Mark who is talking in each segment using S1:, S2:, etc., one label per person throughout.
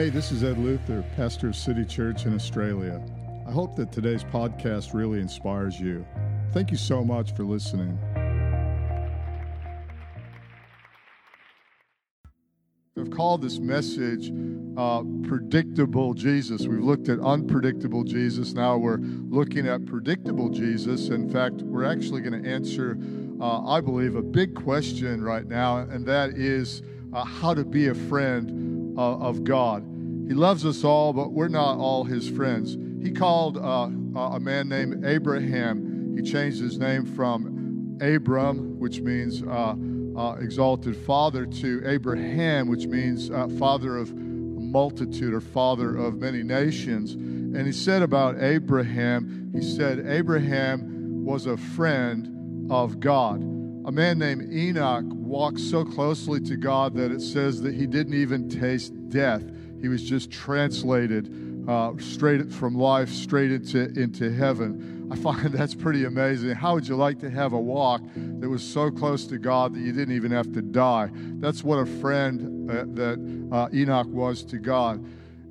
S1: Hey, this is Ed Luther, pastor of City Church in Australia. I hope that today's podcast really inspires you. Thank you so much for listening. I've called this message uh, Predictable Jesus. We've looked at unpredictable Jesus. Now we're looking at predictable Jesus. In fact, we're actually going to answer, uh, I believe, a big question right now, and that is uh, how to be a friend of God. He loves us all, but we're not all his friends. He called uh, a man named Abraham. He changed his name from Abram, which means uh, uh, exalted father, to Abraham, which means uh, father of multitude or father of many nations. And he said about Abraham, he said, Abraham was a friend of God. A man named Enoch walked so closely to God that it says that he didn't even taste death. He was just translated uh, straight from life straight into, into heaven. I find that's pretty amazing. How would you like to have a walk that was so close to God that you didn't even have to die? That's what a friend uh, that uh, Enoch was to God.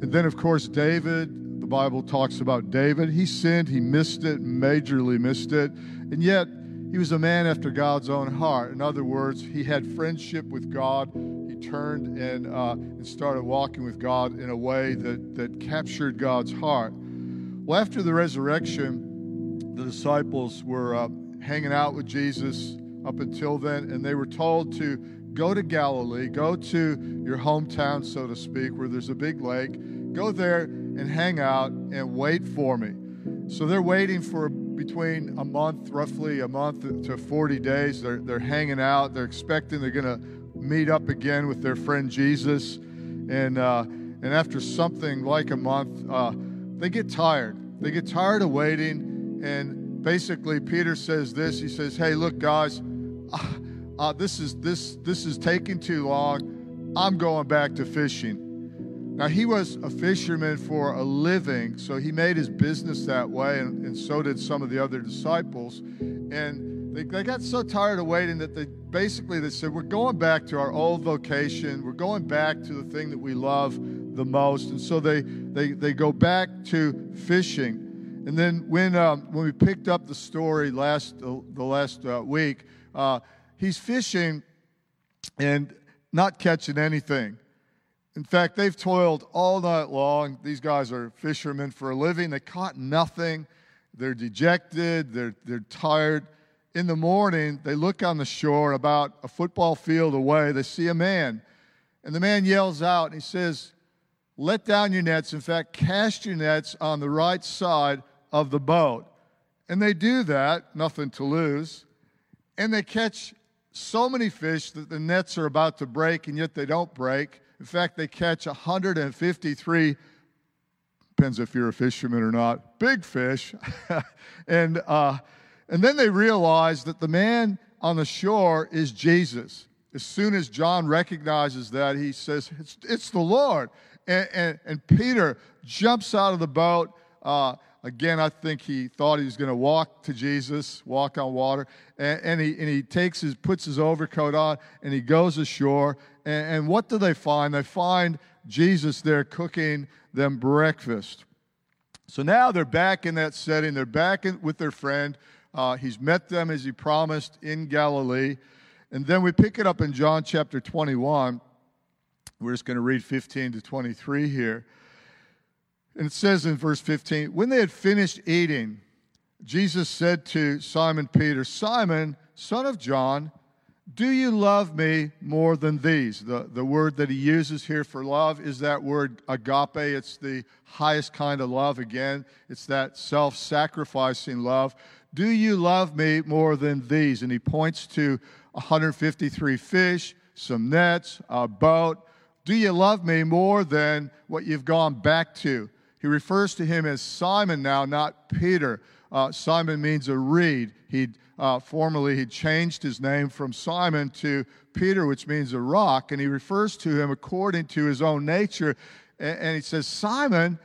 S1: And then, of course, David, the Bible talks about David. He sinned, he missed it, majorly missed it. And yet, he was a man after God's own heart. In other words, he had friendship with God He turned and, uh, and started walking with God in a way that, that captured God's heart. Well, after the resurrection, the disciples were uh, hanging out with Jesus up until then, and they were told to go to Galilee, go to your hometown, so to speak, where there's a big lake, go there and hang out and wait for me. So they're waiting for between a month, roughly a month to 40 days. They're, they're hanging out. They're expecting they're going to meet up again with their friend Jesus. And, uh, and after something like a month, uh, they get tired. They get tired of waiting. And basically, Peter says this He says, Hey, look, guys, uh, uh this, is, this, this is taking too long. I'm going back to fishing. Now, he was a fisherman for a living, so he made his business that way, and, and so did some of the other disciples. And they, they got so tired of waiting that they basically they said, We're going back to our old vocation. We're going back to the thing that we love the most. And so they, they, they go back to fishing. And then when, um, when we picked up the story last, uh, the last uh, week, uh, he's fishing and not catching anything. In fact, they've toiled all night long. These guys are fishermen for a living. They caught nothing. They're dejected. They're, they're tired in the morning, they look on the shore about a football field away. They see a man. And the man yells out and he says, Let down your nets. In fact, cast your nets on the right side of the boat. And they do that, nothing to lose. And they catch so many fish that the nets are about to break, and yet they don't break. In fact, they catch 153, depends if you're a fisherman or not, big fish. and, uh, and then they realize that the man on the shore is Jesus. As soon as John recognizes that, he says, It's, it's the Lord. And, and, and, Peter jumps out of the boat. Uh, again, I think he thought he was going to walk to Jesus, walk on water. And, and, he, and he takes his, puts his overcoat on, and he goes ashore. And, and what do they find? They find Jesus there cooking them breakfast. So now they're back in that setting. They're back in, with their friend uh, he's met them as he promised in Galilee. And then we pick it up in John chapter 21. We're just going to read 15 to 23 here. And it says in verse 15 When they had finished eating, Jesus said to Simon Peter, Simon, son of John, do you love me more than these? The, the word that he uses here for love is that word agape. It's the highest kind of love. Again, it's that self sacrificing love. Do you love me more than these? And he points to 153 fish, some nets, a boat. Do you love me more than what you've gone back to? He refers to him as Simon now, not Peter. Uh, Simon means a reed. He uh, formerly he changed his name from Simon to Peter, which means a rock, and he refers to him according to his own nature. And, and he says, Simon,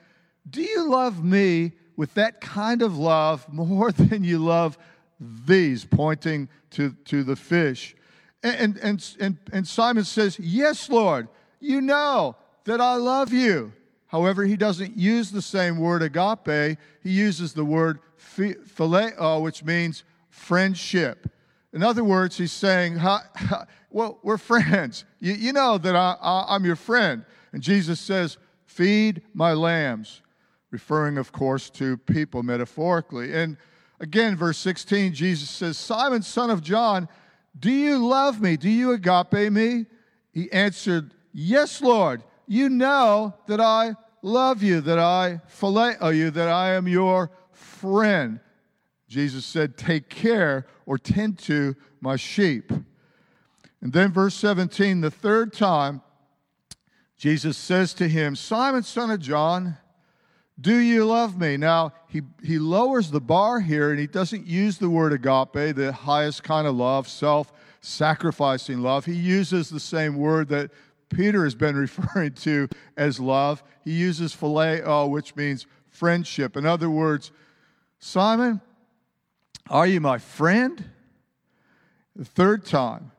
S1: do you love me with that kind of love more than you love these, pointing to, to the fish. And, and, and, and Simon says, Yes, Lord, you know that I love you. However, he doesn't use the same word agape, he uses the word phileo, which means friendship. In other words, he's saying, Well, we're friends. You, you know that I, I, I'm your friend. And Jesus says, Feed my lambs, referring, of course, to people metaphorically. And again, verse 16, Jesus says, Simon, son of John, do you love me? Do you agape me? He answered, Yes, Lord. You know that I love you, that I phileo uh, you, that I am your friend. Jesus said, Take care or tend to my sheep. And then, verse 17, the third time, Jesus says to him, Simon, son of John, do you love me? Now, he, he lowers the bar here and he doesn't use the word agape, the highest kind of love, self sacrificing love. He uses the same word that Peter has been referring to as love. He uses phileo, which means friendship. In other words, Simon, are you my friend? The third time.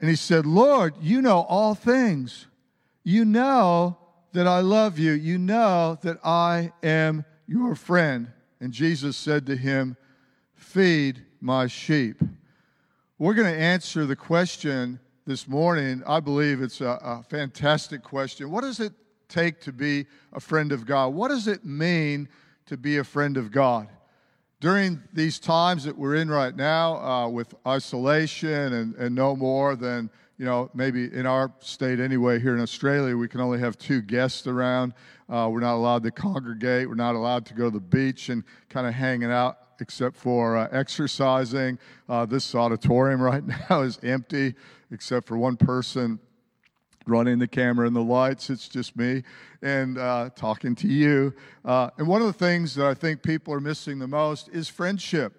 S1: And he said, Lord, you know all things. You know that I love you. You know that I am your friend. And Jesus said to him, Feed my sheep. We're going to answer the question this morning. I believe it's a, a, fantastic question. What does it take to be a friend of God? What does it mean to be a friend of God? During these times that we're in right now, uh, with isolation and, and no more than you know, maybe in our state anyway, here in Australia, we can only have two guests around. Uh, we're not allowed to congregate. We're not allowed to go to the beach and kind of hanging out except for uh, exercising. Uh, this auditorium right now is empty except for one person running the camera and the lights. It's just me and uh, talking to you. Uh, and one of the things that I think people are missing the most is friendship.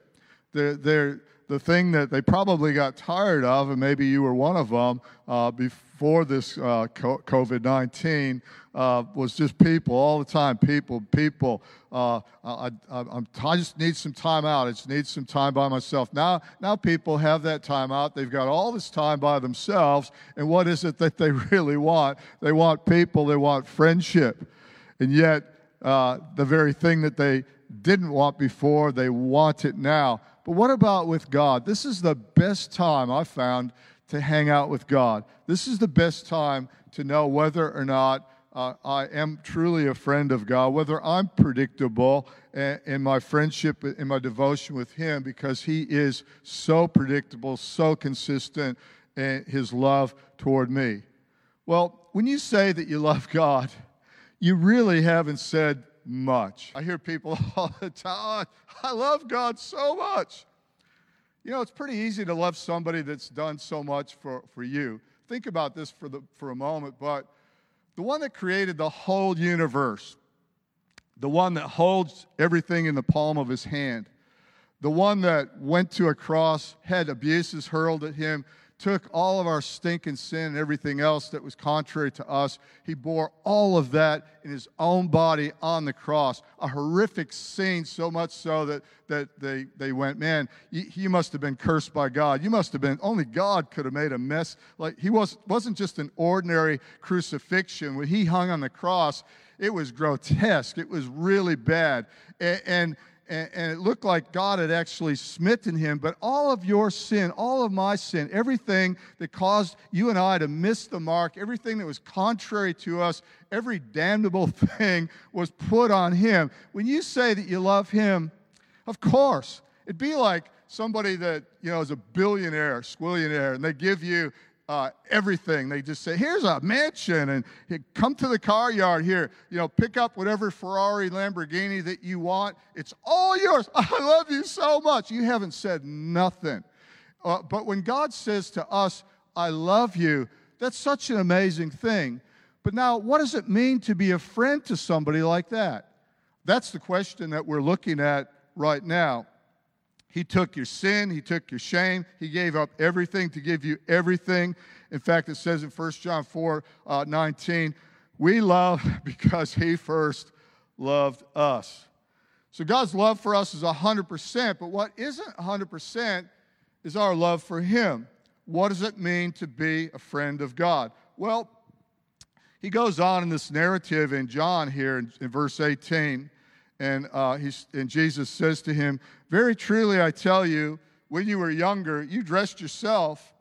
S1: They're, they're the thing that they probably got tired of, and maybe you were one of them uh, before this uh, COVID 19, uh, was just people all the time. People, people. Uh, I, I, I, just need some time out. I just need some time by myself. Now, now people have that time out. They've got all this time by themselves. And what is it that they really want? They want people, they want friendship. And yet, uh, the very thing that they didn't want before, they want it now. But what about with God? This is the best time I found to hang out with God. This is the best time to know whether or not uh, I am truly a friend of God, whether I'm predictable in my friendship, in my devotion with Him, because He is so predictable, so consistent in His love toward me. Well, when you say that you love God, you really haven't said much. I hear people all the time, I love God so much. You know, it's pretty easy to love somebody that's done so much for, for you. Think about this for, the, for a moment, but the one that created the whole universe, the one that holds everything in the palm of his hand, the one that went to a cross, had abuses hurled at him, took all of our stinking sin and everything else that was contrary to us. He bore all of that in his own body on the cross. A horrific scene, so much so that, that they, they went, Man, he must have been cursed by God. You must have been, only God could have made a mess. Like he was, wasn't just an ordinary crucifixion. When he hung on the cross, it was grotesque. It was really bad. and, and and, and it looked like God had actually smitten him. But all of your sin, all of my sin, everything that caused you and I to miss the mark, everything that was contrary to us, every damnable thing was put on him. When you say that you love him, of course, it'd be like somebody that you know is a billionaire, squillionaire, and they give you uh, everything. They just say, here's a mansion, and come to the car yard here. You know, pick up whatever Ferrari, Lamborghini that you want. It's all yours. I love you so much. You haven't said nothing. Uh, but when God says to us, I love you, that's such an amazing thing. But now, what does it mean to be a friend to somebody like that? That's the question that we're looking at right now. He took your sin, He took your shame, He gave up everything to give you everything. In fact, it says in 1 John 4 uh, 19, we love because He first loved us. So God's love for us is 100%, but what isn't 100% is our love for Him. What does it mean to be a friend of God? Well, he goes on in this narrative in John here in, in verse 18, and, uh, and Jesus says to him, Very truly I tell you, when you were younger, you dressed yourself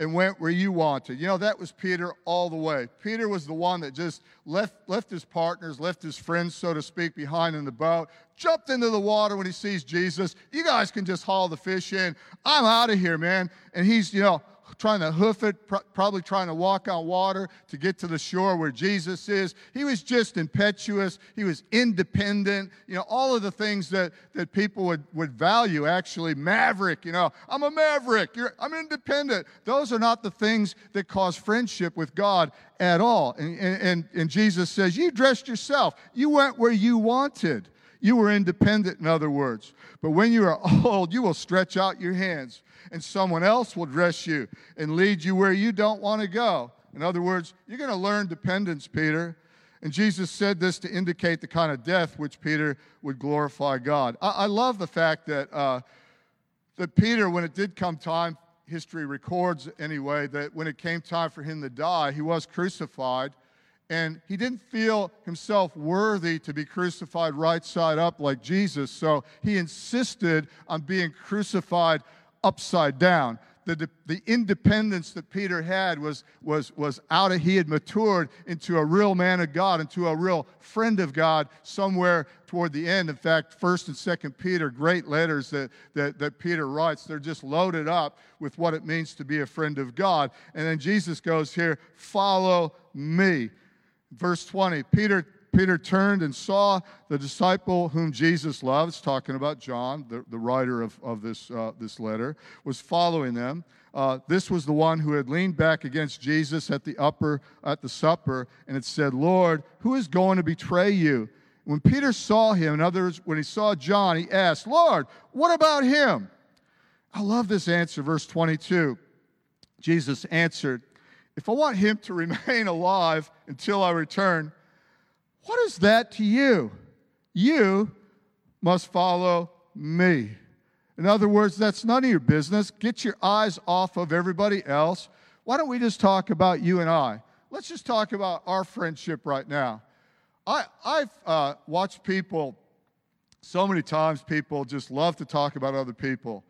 S1: and went where you wanted. You know, that was Peter all the way. Peter was the one that just left, left his partners, left his friends, so to speak, behind in the boat, jumped into the water when he sees Jesus. You guys can just haul the fish in. I'm out of here, man. And he's, you know, trying to hoof it, probably trying to walk on water to get to the shore where Jesus is. He was just impetuous. He was independent. You know, all of the things that, that people would, would value, actually. Maverick, you know, I'm a maverick. You're, I'm independent. Those are not the things that cause friendship with God at all. And, and, and Jesus says, You dressed yourself, you went where you wanted. You were independent, in other words. But when you are old, you will stretch out your hands and someone else will dress you and lead you where you don't want to go. In other words, you're going to learn dependence, Peter. And Jesus said this to indicate the kind of death which Peter would glorify God. I, I love the fact that, uh, that Peter, when it did come time, history records anyway, that when it came time for him to die, he was crucified. And he didn't feel himself worthy to be crucified right side up like Jesus. So he insisted on being crucified upside down. The, the independence that Peter had was, was, was out of, he had matured into a real man of God, into a real friend of God somewhere toward the end. In fact, 1st and 2nd Peter, great letters that, that, that Peter writes, they're just loaded up with what it means to be a friend of God. And then Jesus goes here, follow me. Verse 20, Peter Peter turned and saw the disciple whom Jesus loves, talking about John, the, the writer of, of this, uh, this letter, was following them. Uh, this was the one who had leaned back against Jesus at the upper at the supper, and it said, "Lord, who is going to betray you?" When Peter saw him, in other words, when he saw John, he asked, "Lord, what about him?" I love this answer, verse 22. Jesus answered, "If I want him to remain alive until I return, what is that to you? You must follow me. In other words, that's none of your business. Get your eyes off of everybody else. Why don't we just talk about you and I? Let's just talk about our friendship right now. I, have uh, watched people, so many times, people just love to talk about other people.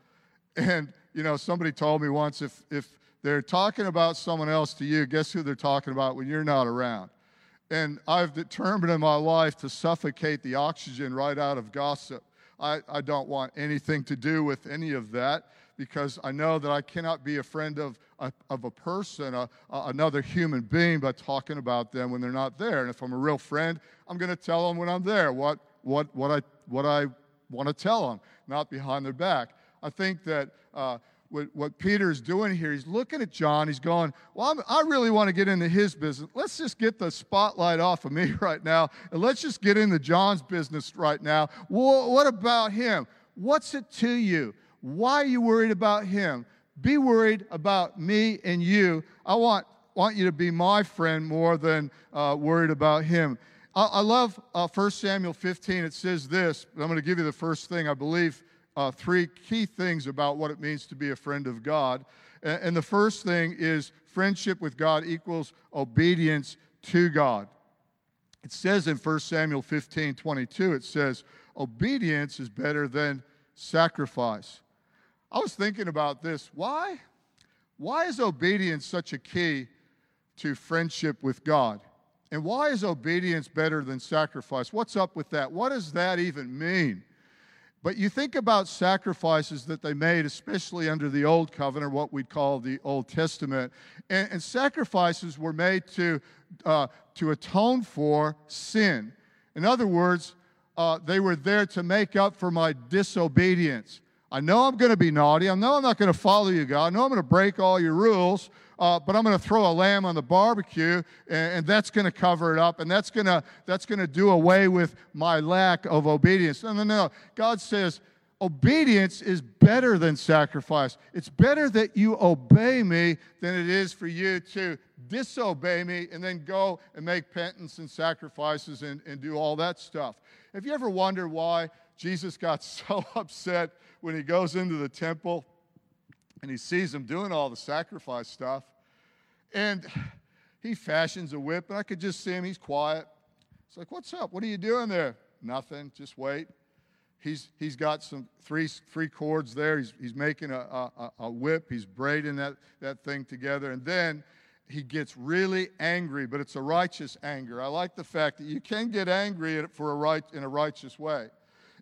S1: And, you know, somebody told me once if, if they're talking about someone else to you, guess who they're talking about when you're not around? And I've determined in my life to suffocate the oxygen right out of gossip. I, I don't want anything to do with any of that because I know that I cannot be a friend of a, of a person, a, a, another human being, by talking about them when they're not there. And if I'm a real friend, I'm going to tell them when I'm there what, what, what, I, what I want to tell them, not behind their back. I think that uh, what, what Peter's doing here. He's looking at John. He's going, Well, I'm, i really want to get into his business. Let's just get the spotlight off of me right now, and let's just get into John's business right now. Well, what about him? What's it to you? Why are you worried about him? Be worried about me and you. I want, want you to be my friend more than uh, worried about him. I, I love uh, 1 Samuel 15. It says this. I'm going to give you the first thing I believe uh, three key things about what it means to be a friend of God. And, and the first thing is friendship with God equals obedience to God. It says in 1 Samuel 15 22, it says, obedience is better than sacrifice. I was thinking about this. Why? Why is obedience such a key to friendship with God? And why is obedience better than sacrifice? What's up with that? What does that even mean? But you think about sacrifices that they made, especially under the Old Covenant, what we'd call the Old Testament. And, and sacrifices were made to, uh, to atone for sin. In other words, uh, they were there to make up for my disobedience. I know I'm going to be naughty. I know I'm not going to follow you, God. I know I'm going to break all your rules uh, but I'm going to throw a lamb on the barbecue, and, and that's going to cover it up, and that's going to that's going to do away with my lack of obedience. No, no, no. God says obedience is better than sacrifice. It's better that you obey me than it is for you to disobey me and then go and make penance and sacrifices and, and do all that stuff. Have you ever wondered why Jesus got so upset when he goes into the temple and he sees them doing all the sacrifice stuff? And he fashions a whip, and I could just see him. He's quiet. It's like, what's up? What are you doing there? Nothing. Just wait. He's, he's got some three, three cords there. He's, he's making a, a, a whip. He's braiding that, that thing together. And then he gets really angry, but it's a righteous anger. I like the fact that you can get angry for a right, in a righteous way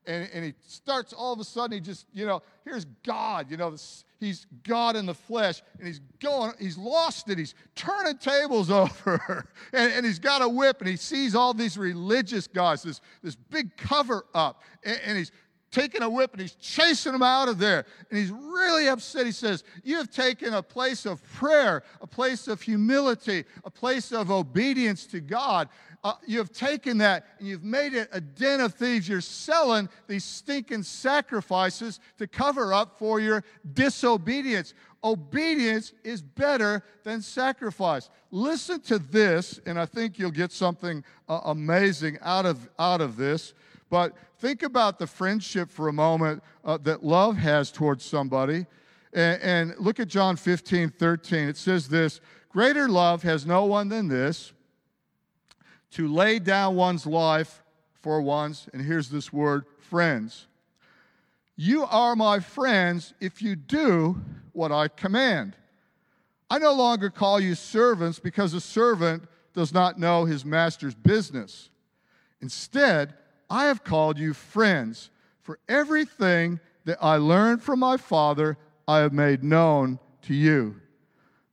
S1: and, and he starts all of a sudden, he just, you know, here's God, you know, he's God in the flesh, and he's going, he's lost it. He's turning tables over, and, and he's got a whip, and he sees all these religious guys, this, this big cover up, and, and he's taking a whip and he's chasing them out of there. And he's really upset. He says, You have taken a place of prayer, a place of humility, a place of obedience to God, uh, you have taken that and you've made it a den of thieves. You're selling these stinking sacrifices to cover up for your disobedience. Obedience is better than sacrifice. Listen to this, and I think you'll get something uh, amazing out of, out of this. But think about the friendship for a moment uh, that love has towards somebody. And, and look at John 15, 13. It says this Greater love has no one than this to lay down one's life for one's, and here's this word, friends. You are my friends if you do what I command. I no longer call you servants because a servant does not know his master's business. Instead, I have called you friends, for everything that I learned from my Father, I have made known to you.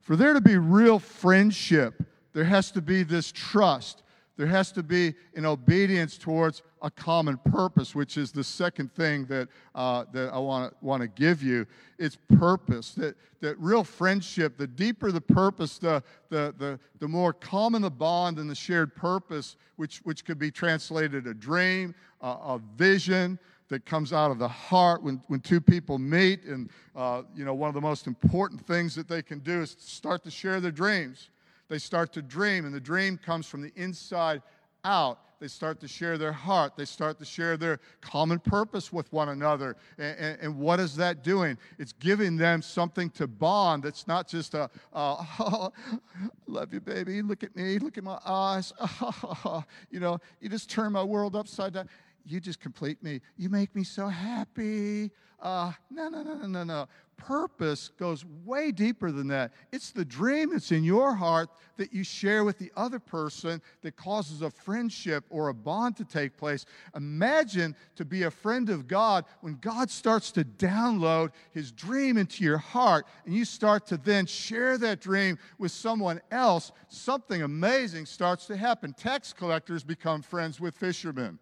S1: For there to be real friendship, there has to be this trust. There has to be an obedience towards a common purpose, which is the second thing that, uh, that I want to give you. It's purpose. That, that real friendship, the deeper the purpose, the, the, the, the more common the bond and the shared purpose, which, which could be translated a dream, a vision that comes out of the heart when, when two people meet. And, uh, you know, one of the most important things that they can do is start to share their dreams they start to dream, and the dream comes from the inside out. They start to share their heart. They start to share their common purpose with one another. And, and, and what is that doing? It's giving them something to bond that's not just a, oh, love you, baby. Look at me. Look at my eyes. you know, you just turn my world upside down. You just complete me. You make me so happy. Uh, no, no, no, no, no, no purpose goes way deeper than that. It's the dream that's in your heart that you share with the other person that causes a friendship or a bond to take place. Imagine to be a friend of God when God starts to download his dream into your heart and you start to then share that dream with someone else. Something amazing starts to happen. Tax collectors become friends with fishermen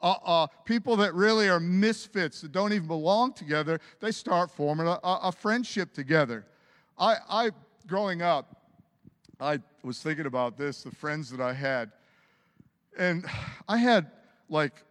S1: uh, uh, people that really are misfits, that don't even belong together, they start forming a, a friendship together. I, I, growing up, I was thinking about this, the friends that I had. And I had like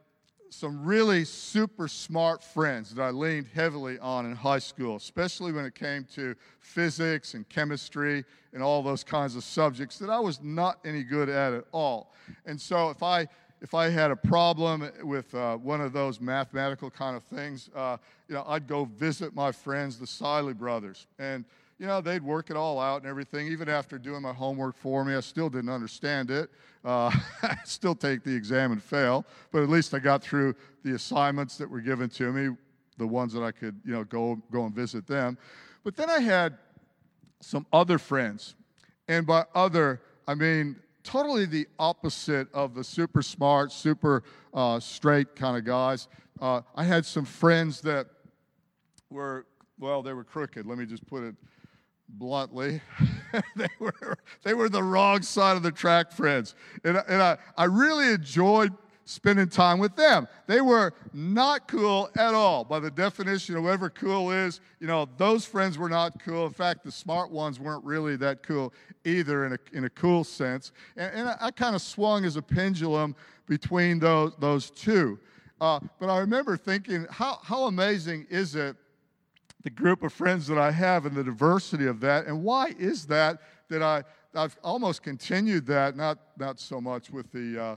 S1: some really super smart friends that I leaned heavily on in high school, especially when it came to physics and chemistry and all those kinds of subjects that I was not any good at at all. And so if I if I had a problem with uh, one of those mathematical kind of things, uh, you know, I'd go visit my friends, the Siley brothers, and you know, they'd work it all out and everything. Even after doing my homework for me, I still didn't understand it. Uh, I still take the exam and fail, but at least I got through the assignments that were given to me, the ones that I could, you know, go go and visit them. But then I had some other friends, and by other, I mean totally the opposite of the super smart, super uh, straight kind of guys. Uh, I had some friends that were, well, they were crooked. Let me just put it bluntly. they, were, they were the wrong side of the track friends. And, and I, I really enjoyed spending time with them. They were not cool at all. By the definition of whatever cool is, you know, those friends were not cool. In fact, the smart ones weren't really that cool either in a, in a cool sense. And, and I, I kind of swung as a pendulum between those, those two. Uh, but I remember thinking, how, how amazing is it, the group of friends that I have and the diversity of that? And why is that that I, I've almost continued that, not, not so much with the, uh,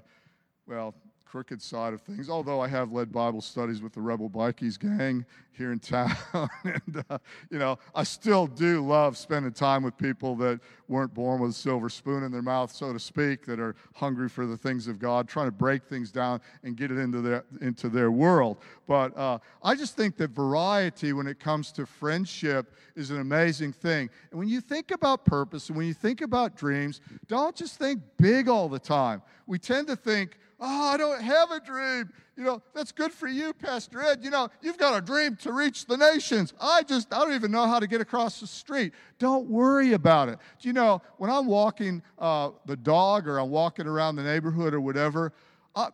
S1: well, crooked side of things, although I have led Bible studies with the Rebel Bikies gang here in town. and, uh, you know, I still do love spending time with people that weren't born with a silver spoon in their mouth, so to speak, that are hungry for the things of God, trying to break things down and get it into their, into their world. But uh, I just think that variety when it comes to friendship is an amazing thing. And when you think about purpose and when you think about dreams, don't just think big all the time. We tend to think, Oh, I don't have a dream. You know, that's good for you, Pastor Ed. You know, you've got a dream to reach the nations. I just, I don't even know how to get across the street. Don't worry about it. Do you know, when I'm walking uh, the dog or I'm walking around the neighborhood or whatever, I,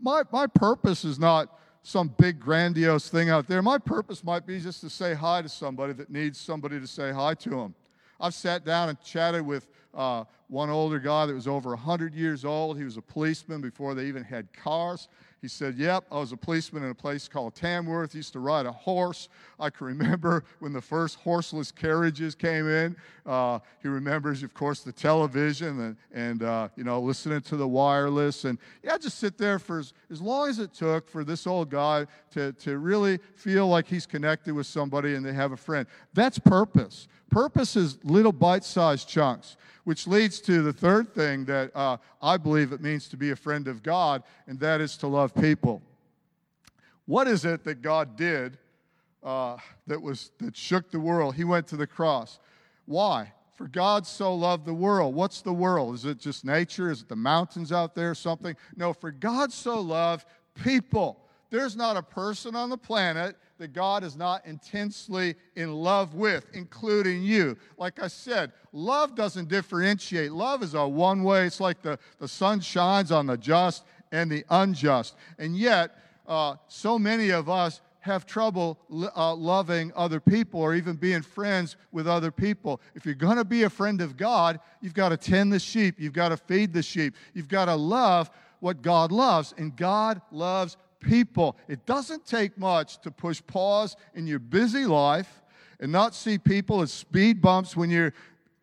S1: my, my purpose is not some big grandiose thing out there. My purpose might be just to say hi to somebody that needs somebody to say hi to them. I've sat down and chatted with uh, one older guy that was over 100 years old. He was a policeman before they even had cars. He said, Yep, I was a policeman in a place called Tamworth. Used to ride a horse. I can remember when the first horseless carriages came in. Uh, he remembers, of course, the television and, and uh, you know, listening to the wireless. And yeah, just sit there for as, as long as it took for this old guy to, to really feel like he's connected with somebody and they have a friend. That's purpose. Purpose is little bite sized chunks which leads to the third thing that uh, I believe it means to be a friend of God, and that is to love people. What is it that God did uh, that was that shook the world? He went to the cross. Why? For God so loved the world. What's the world? Is it just nature? Is it the mountains out there? Something? No. For God so loved people. There's not a person on the planet that God is not intensely in love with, including you. Like I said, love doesn't differentiate. Love is a one way, it's like the, the sun shines on the just and the unjust. And yet, uh, so many of us have trouble uh, loving other people or even being friends with other people. If you're going to be a friend of God, you've got to tend the sheep, you've got to feed the sheep, you've got to love what God loves. And God loves people. It doesn't take much to push pause in your busy life and not see people as speed bumps when you're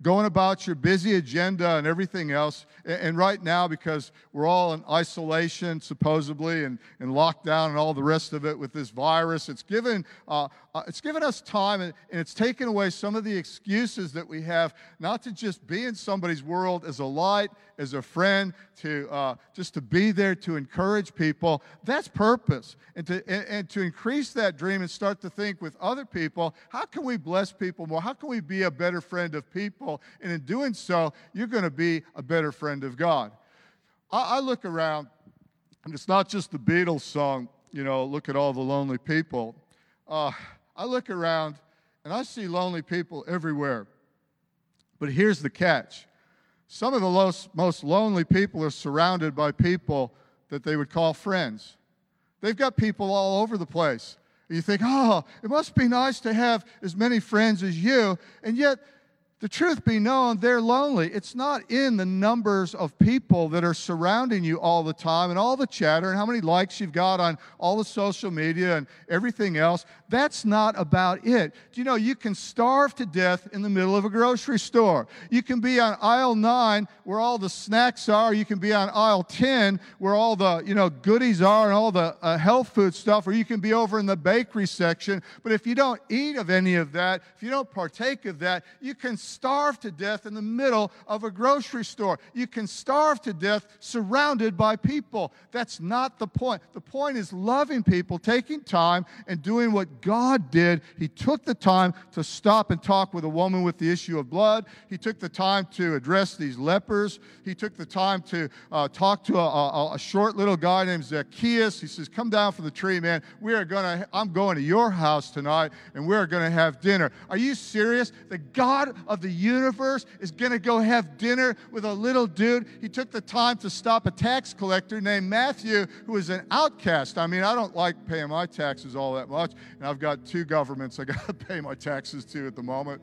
S1: going about your busy agenda and everything else. And right now, because we're all in isolation, supposedly, and, and lockdown and all the rest of it with this virus, it's given, uh, uh, it's given us time and, and it's taken away some of the excuses that we have not to just be in somebody's world as a light as a friend, to uh, just to be there to encourage people. That's purpose. And to, and, and to increase that dream and start to think with other people, how can we bless people more? How can we be a better friend of people? And in doing so, you're going to be a better friend of God. I, I look around, and it's not just the Beatles song, you know, look at all the lonely people. Uh, I look around and I see lonely people everywhere. But here's the catch some of the most, lonely people are surrounded by people that they would call friends. They've got people all over the place. You think, oh, it must be nice to have as many friends as you. And yet, the truth be known, they're lonely. It's not in the numbers of people that are surrounding you all the time and all the chatter and how many likes you've got on all the social media and everything else. That's not about it. Do you know you can starve to death in the middle of a grocery store? You can be on aisle 9 where all the snacks are, you can be on aisle 10 where all the, you know, goodies are and all the uh, health food stuff or you can be over in the bakery section. But if you don't eat of any of that, if you don't partake of that, you can starve to death in the middle of a grocery store. You can starve to death surrounded by people. That's not the point. The point is loving people, taking time, and doing what God did. He took the time to stop and talk with a woman with the issue of blood. He took the time to address these lepers. He took the time to uh, talk to a, a, a short little guy named Zacchaeus. He says, Come down from the tree, man. We are going to, I'm going to your house tonight, and we're going to have dinner. Are you serious? The God of of the universe is going to go have dinner with a little dude. He took the time to stop a tax collector named Matthew, who was an outcast. I mean, I don't like paying my taxes all that much, and I've got two governments I got to pay my taxes to at the moment.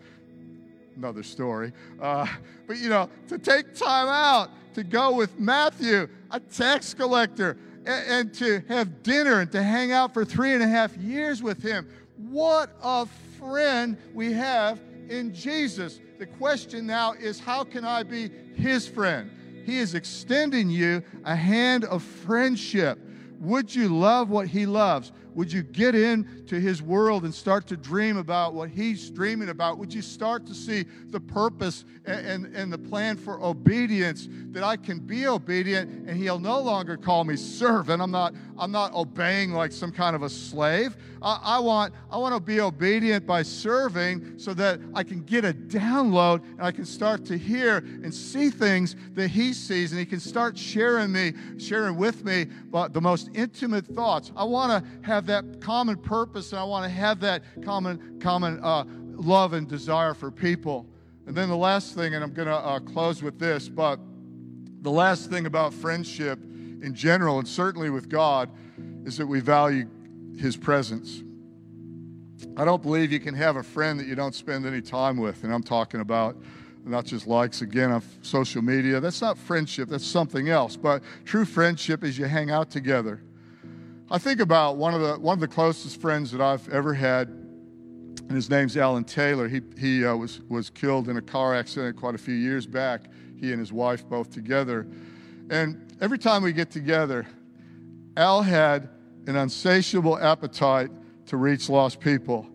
S1: Another story. Uh, but you know, to take time out to go with Matthew, a tax collector, and, and to have dinner and to hang out for three and a half years with him. What a friend we have in Jesus. The question now is how can I be his friend? He is extending you a hand of friendship. Would you love what He loves? Would you get into His world and start to dream about what He's dreaming about? Would you start to see the purpose and, and, and the plan for obedience that I can be obedient and He'll no longer call me servant? I'm not, I'm not obeying like some kind of a slave. I, I, want, I want to be obedient by serving so that I can get a download and I can start to hear and see things that He sees and He can start sharing me, sharing with me but the most intimate thoughts. I want to have that common purpose and I want to have that common, common uh, love and desire for people. And then the last thing, and I'm going to uh, close with this, but the last thing about friendship in general, and certainly with God, is that we value His presence. I don't believe you can have a friend that you don't spend any time with, and I'm talking about not just likes again on social media. That's not friendship, that's something else. But true friendship is you hang out together. I think about one of the one of the closest friends that I've ever had, and his name's Alan Taylor. He he uh, was was killed in a car accident quite a few years back. He and his wife both together, and every time we get together, Al had an insatiable appetite to reach lost people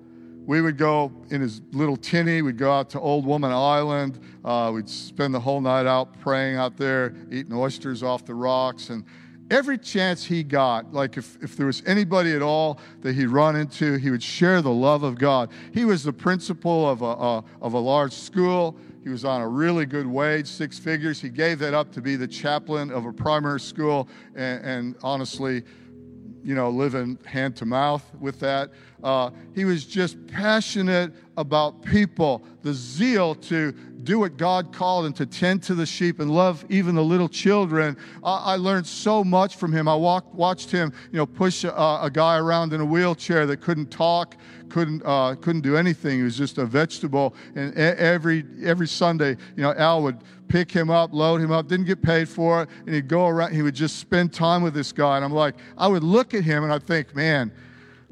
S1: we would go in his little tinny, we'd go out to Old Woman Island. Uh, we'd spend the whole night out praying out there, eating oysters off the rocks. And every chance he got, like if, if there was anybody at all that he'd run into, he would share the love of God. He was the principal of a, a of a large school. He was on a really good wage, six figures. He gave that up to be the chaplain of a primary school. And, and honestly, you know, living hand to mouth with that. Uh, he was just passionate about people, the zeal to do what God called and to tend to the sheep and love even the little children. I learned so much from him. I walked, watched him, you know, push a, a guy around in a wheelchair that couldn't talk, couldn't uh, couldn't do anything. He was just a vegetable. And every every Sunday, you know, Al would pick him up, load him up, didn't get paid for it, and he'd go around. He would just spend time with this guy. And I'm like, I would look at him and I'd think, man,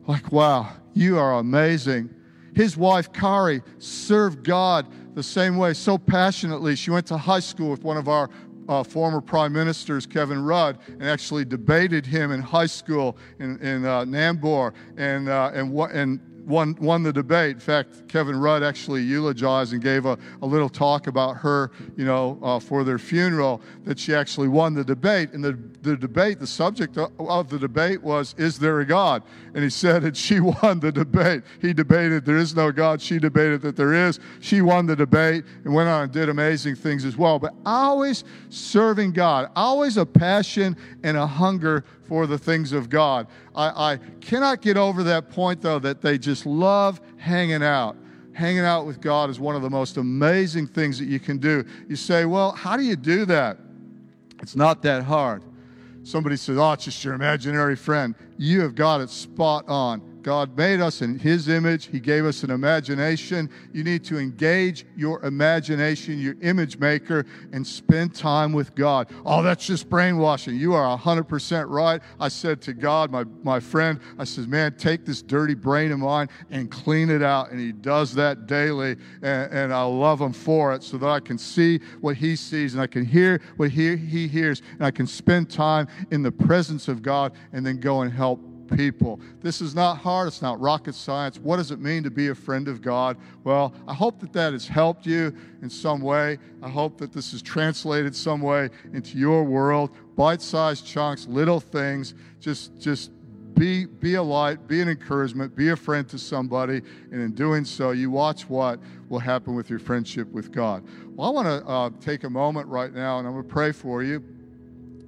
S1: like, wow, you are amazing. His wife, Kari, served God the same way so passionately. She went to high school with one of our uh, former prime ministers, Kevin Rudd, and actually debated him in high school in, in uh, Nambour and, uh, and, and won, won the debate. In fact, Kevin Rudd actually eulogized and gave a, a little talk about her, you know, uh, for their funeral, that she actually won the debate. And the, the debate, the subject of the debate was, Is there a God? And he said that she won the debate. He debated there is no God. She debated that there is. She won the debate and went on and did amazing things as well. But always serving God, always a passion and a hunger for the things of God. I, I cannot get over that point, though, that they just love hanging out hanging out with God is one of the most amazing things that you can do. You say, Well, how do you do that? It's not that hard. Somebody says, Oh, it's just your imaginary friend. You have got it spot on. God made us in His image. He gave us an imagination. You need to engage your imagination, your image maker, and spend time with God. Oh, that's just brainwashing. You are 100% right. I said to God, my, my friend, I said, man, take this dirty brain of mine and clean it out. And He does that daily. And, and I love Him for it so that I can see what He sees and I can hear what He, he hears. And I can spend time in the presence of God and then go and help people. This is not hard, it's not rocket science. What does it mean to be a friend of God? Well, I hope that that has helped you in some way. I hope that this is translated some way into your world. Bite-sized chunks, little things, just just be, be a light, be an encouragement, be a friend to somebody, and in doing so, you watch what will happen with your friendship with God. Well, I want to uh, take a moment right now, and I'm going to pray for you.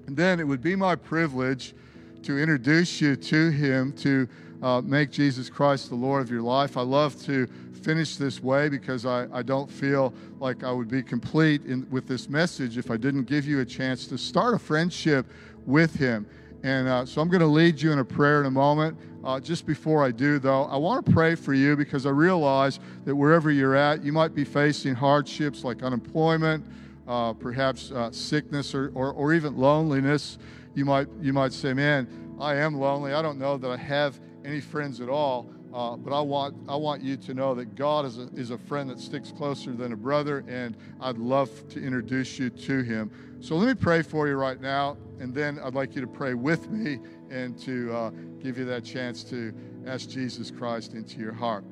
S1: And then it would be my privilege to introduce you to Him, to uh, make Jesus Christ the Lord of your life. I love to finish this way because I, I don't feel like I would be complete in, with this message if I didn't give you a chance to start a friendship with Him. And uh, so I'm going to lead you in a prayer in a moment. Uh, just before I do, though, I want to pray for you because I realize that wherever you're at, you might be facing hardships like unemployment, uh, perhaps uh, sickness, or, or, or even loneliness you might you might say, "Man, I am lonely. I don't know that I have any friends at all." Uh, but I want I want you to know that God is a, is a friend that sticks closer than a brother, and I'd love to introduce you to Him. So let me pray for you right now, and then I'd like you to pray with me and to uh, give you that chance to ask Jesus Christ into your heart.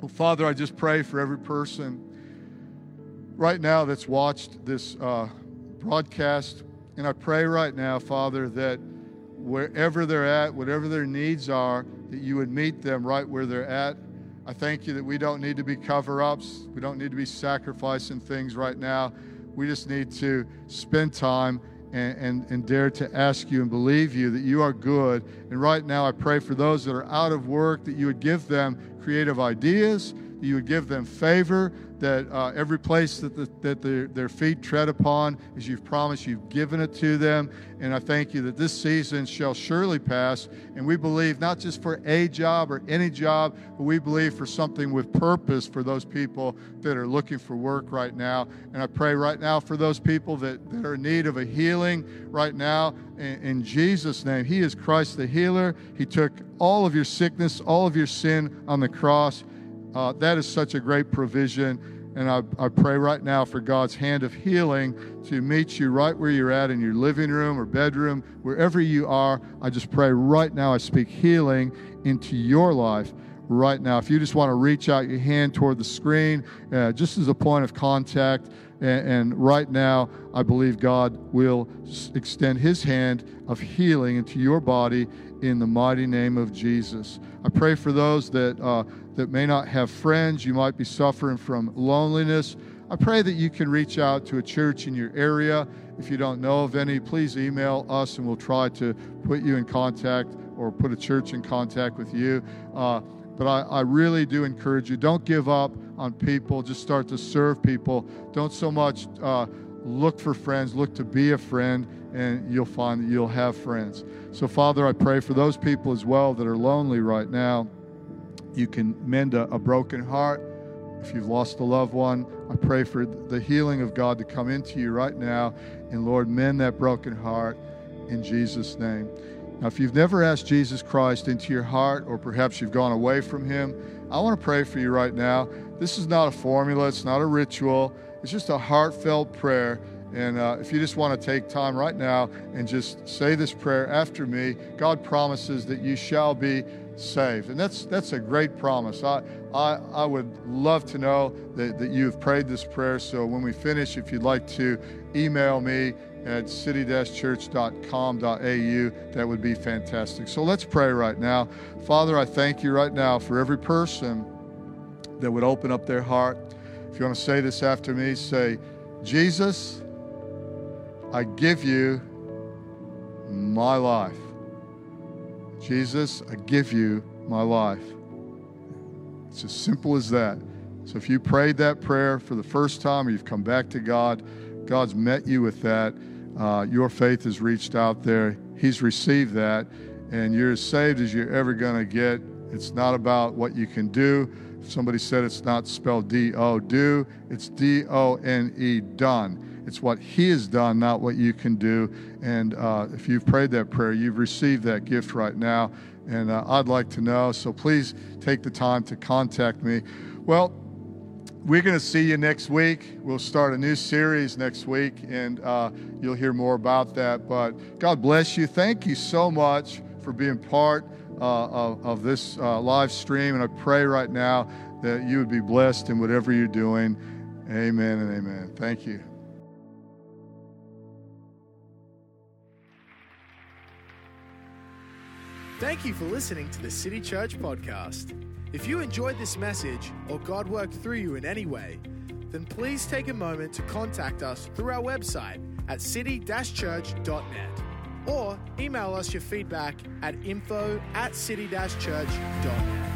S1: Well, Father, I just pray for every person right now that's watched this uh, broadcast, and I pray right now, Father, that wherever they're at, whatever their needs are, that you would meet them right where they're at. I thank you that we don't need to be cover ups. We don't need to be sacrificing things right now. We just need to spend time and, and, and, dare to ask you and believe you that you are good. And right now, I pray for those that are out of work that you would give them creative ideas, that you would give them favor, that uh, every place that, the, that their, their feet tread upon, as you've promised, you've given it to them. And I thank you that this season shall surely pass. And we believe not just for a job or any job, but we believe for something with purpose for those people that are looking for work right now. And I pray right now for those people that, that are in need of a healing right now. In, in Jesus' name, He is Christ the healer. He took all of your sickness, all of your sin on the cross. Uh, that is such a great provision. And I, I pray right now for God's hand of healing to meet you right where you're at in your living room or bedroom, wherever you are. I just pray right now, I speak healing into your life right now. If you just want to reach out your hand toward the screen, uh, just as a point of contact, and, and, right now, I believe God will extend his hand of healing into your body in the mighty name of Jesus. I pray for those that, uh, that may not have friends. You might be suffering from loneliness. I pray that you can reach out to a church in your area. If you don't know of any, please email us and we'll try to put you in contact or put a church in contact with you. Uh, but I, I really do encourage you don't give up on people, just start to serve people. Don't so much uh, look for friends, look to be a friend, and you'll find that you'll have friends. So, Father, I pray for those people as well that are lonely right now. You can mend a, a broken heart. If you've lost a loved one, I pray for the healing of God to come into you right now. And Lord, mend that broken heart in Jesus' name. Now, if you've never asked Jesus Christ into your heart, or perhaps you've gone away from Him, I want to pray for you right now. This is not a formula, it's not a ritual, it's just a heartfelt prayer. And uh, if you just want to take time right now and just say this prayer after me, God promises that you shall be saved. And that's, that's a great promise. I, I, I would love to know that, that you have prayed this prayer. So when we finish, if you'd like to email me, at city-church.com.au. That would be fantastic. So let's pray right now. Father, I thank you right now for every person that would open up their heart. If you want to say this after me, say, Jesus, I give you my life. Jesus, I give you my life. It's as simple as that. So if you prayed that prayer for the first time or you've come back to God, God's met you with that uh, your faith has reached out there. He's received that, and you're as saved as you're ever going to get. It's not about what you can do. Somebody said it's not spelled D O, do. It's D O N E, done. It's what He has done, not what you can do. And uh, if you've prayed that prayer, you've received that gift right now. And uh, I'd like to know. So please take the time to contact me. Well, we're going to see you next week. We'll start a new series next week, and uh, you'll hear more about that. But God bless you. Thank you so much for being part uh, of, of, this uh, live stream. And I pray right now that you would be blessed in whatever you're doing. Amen and amen. Thank you.
S2: Thank you for listening to the City Church Podcast. If you enjoyed this message or God worked through you in any way, then please take a moment to contact us through our website at city-church.net or email us your feedback at info at city-church.net.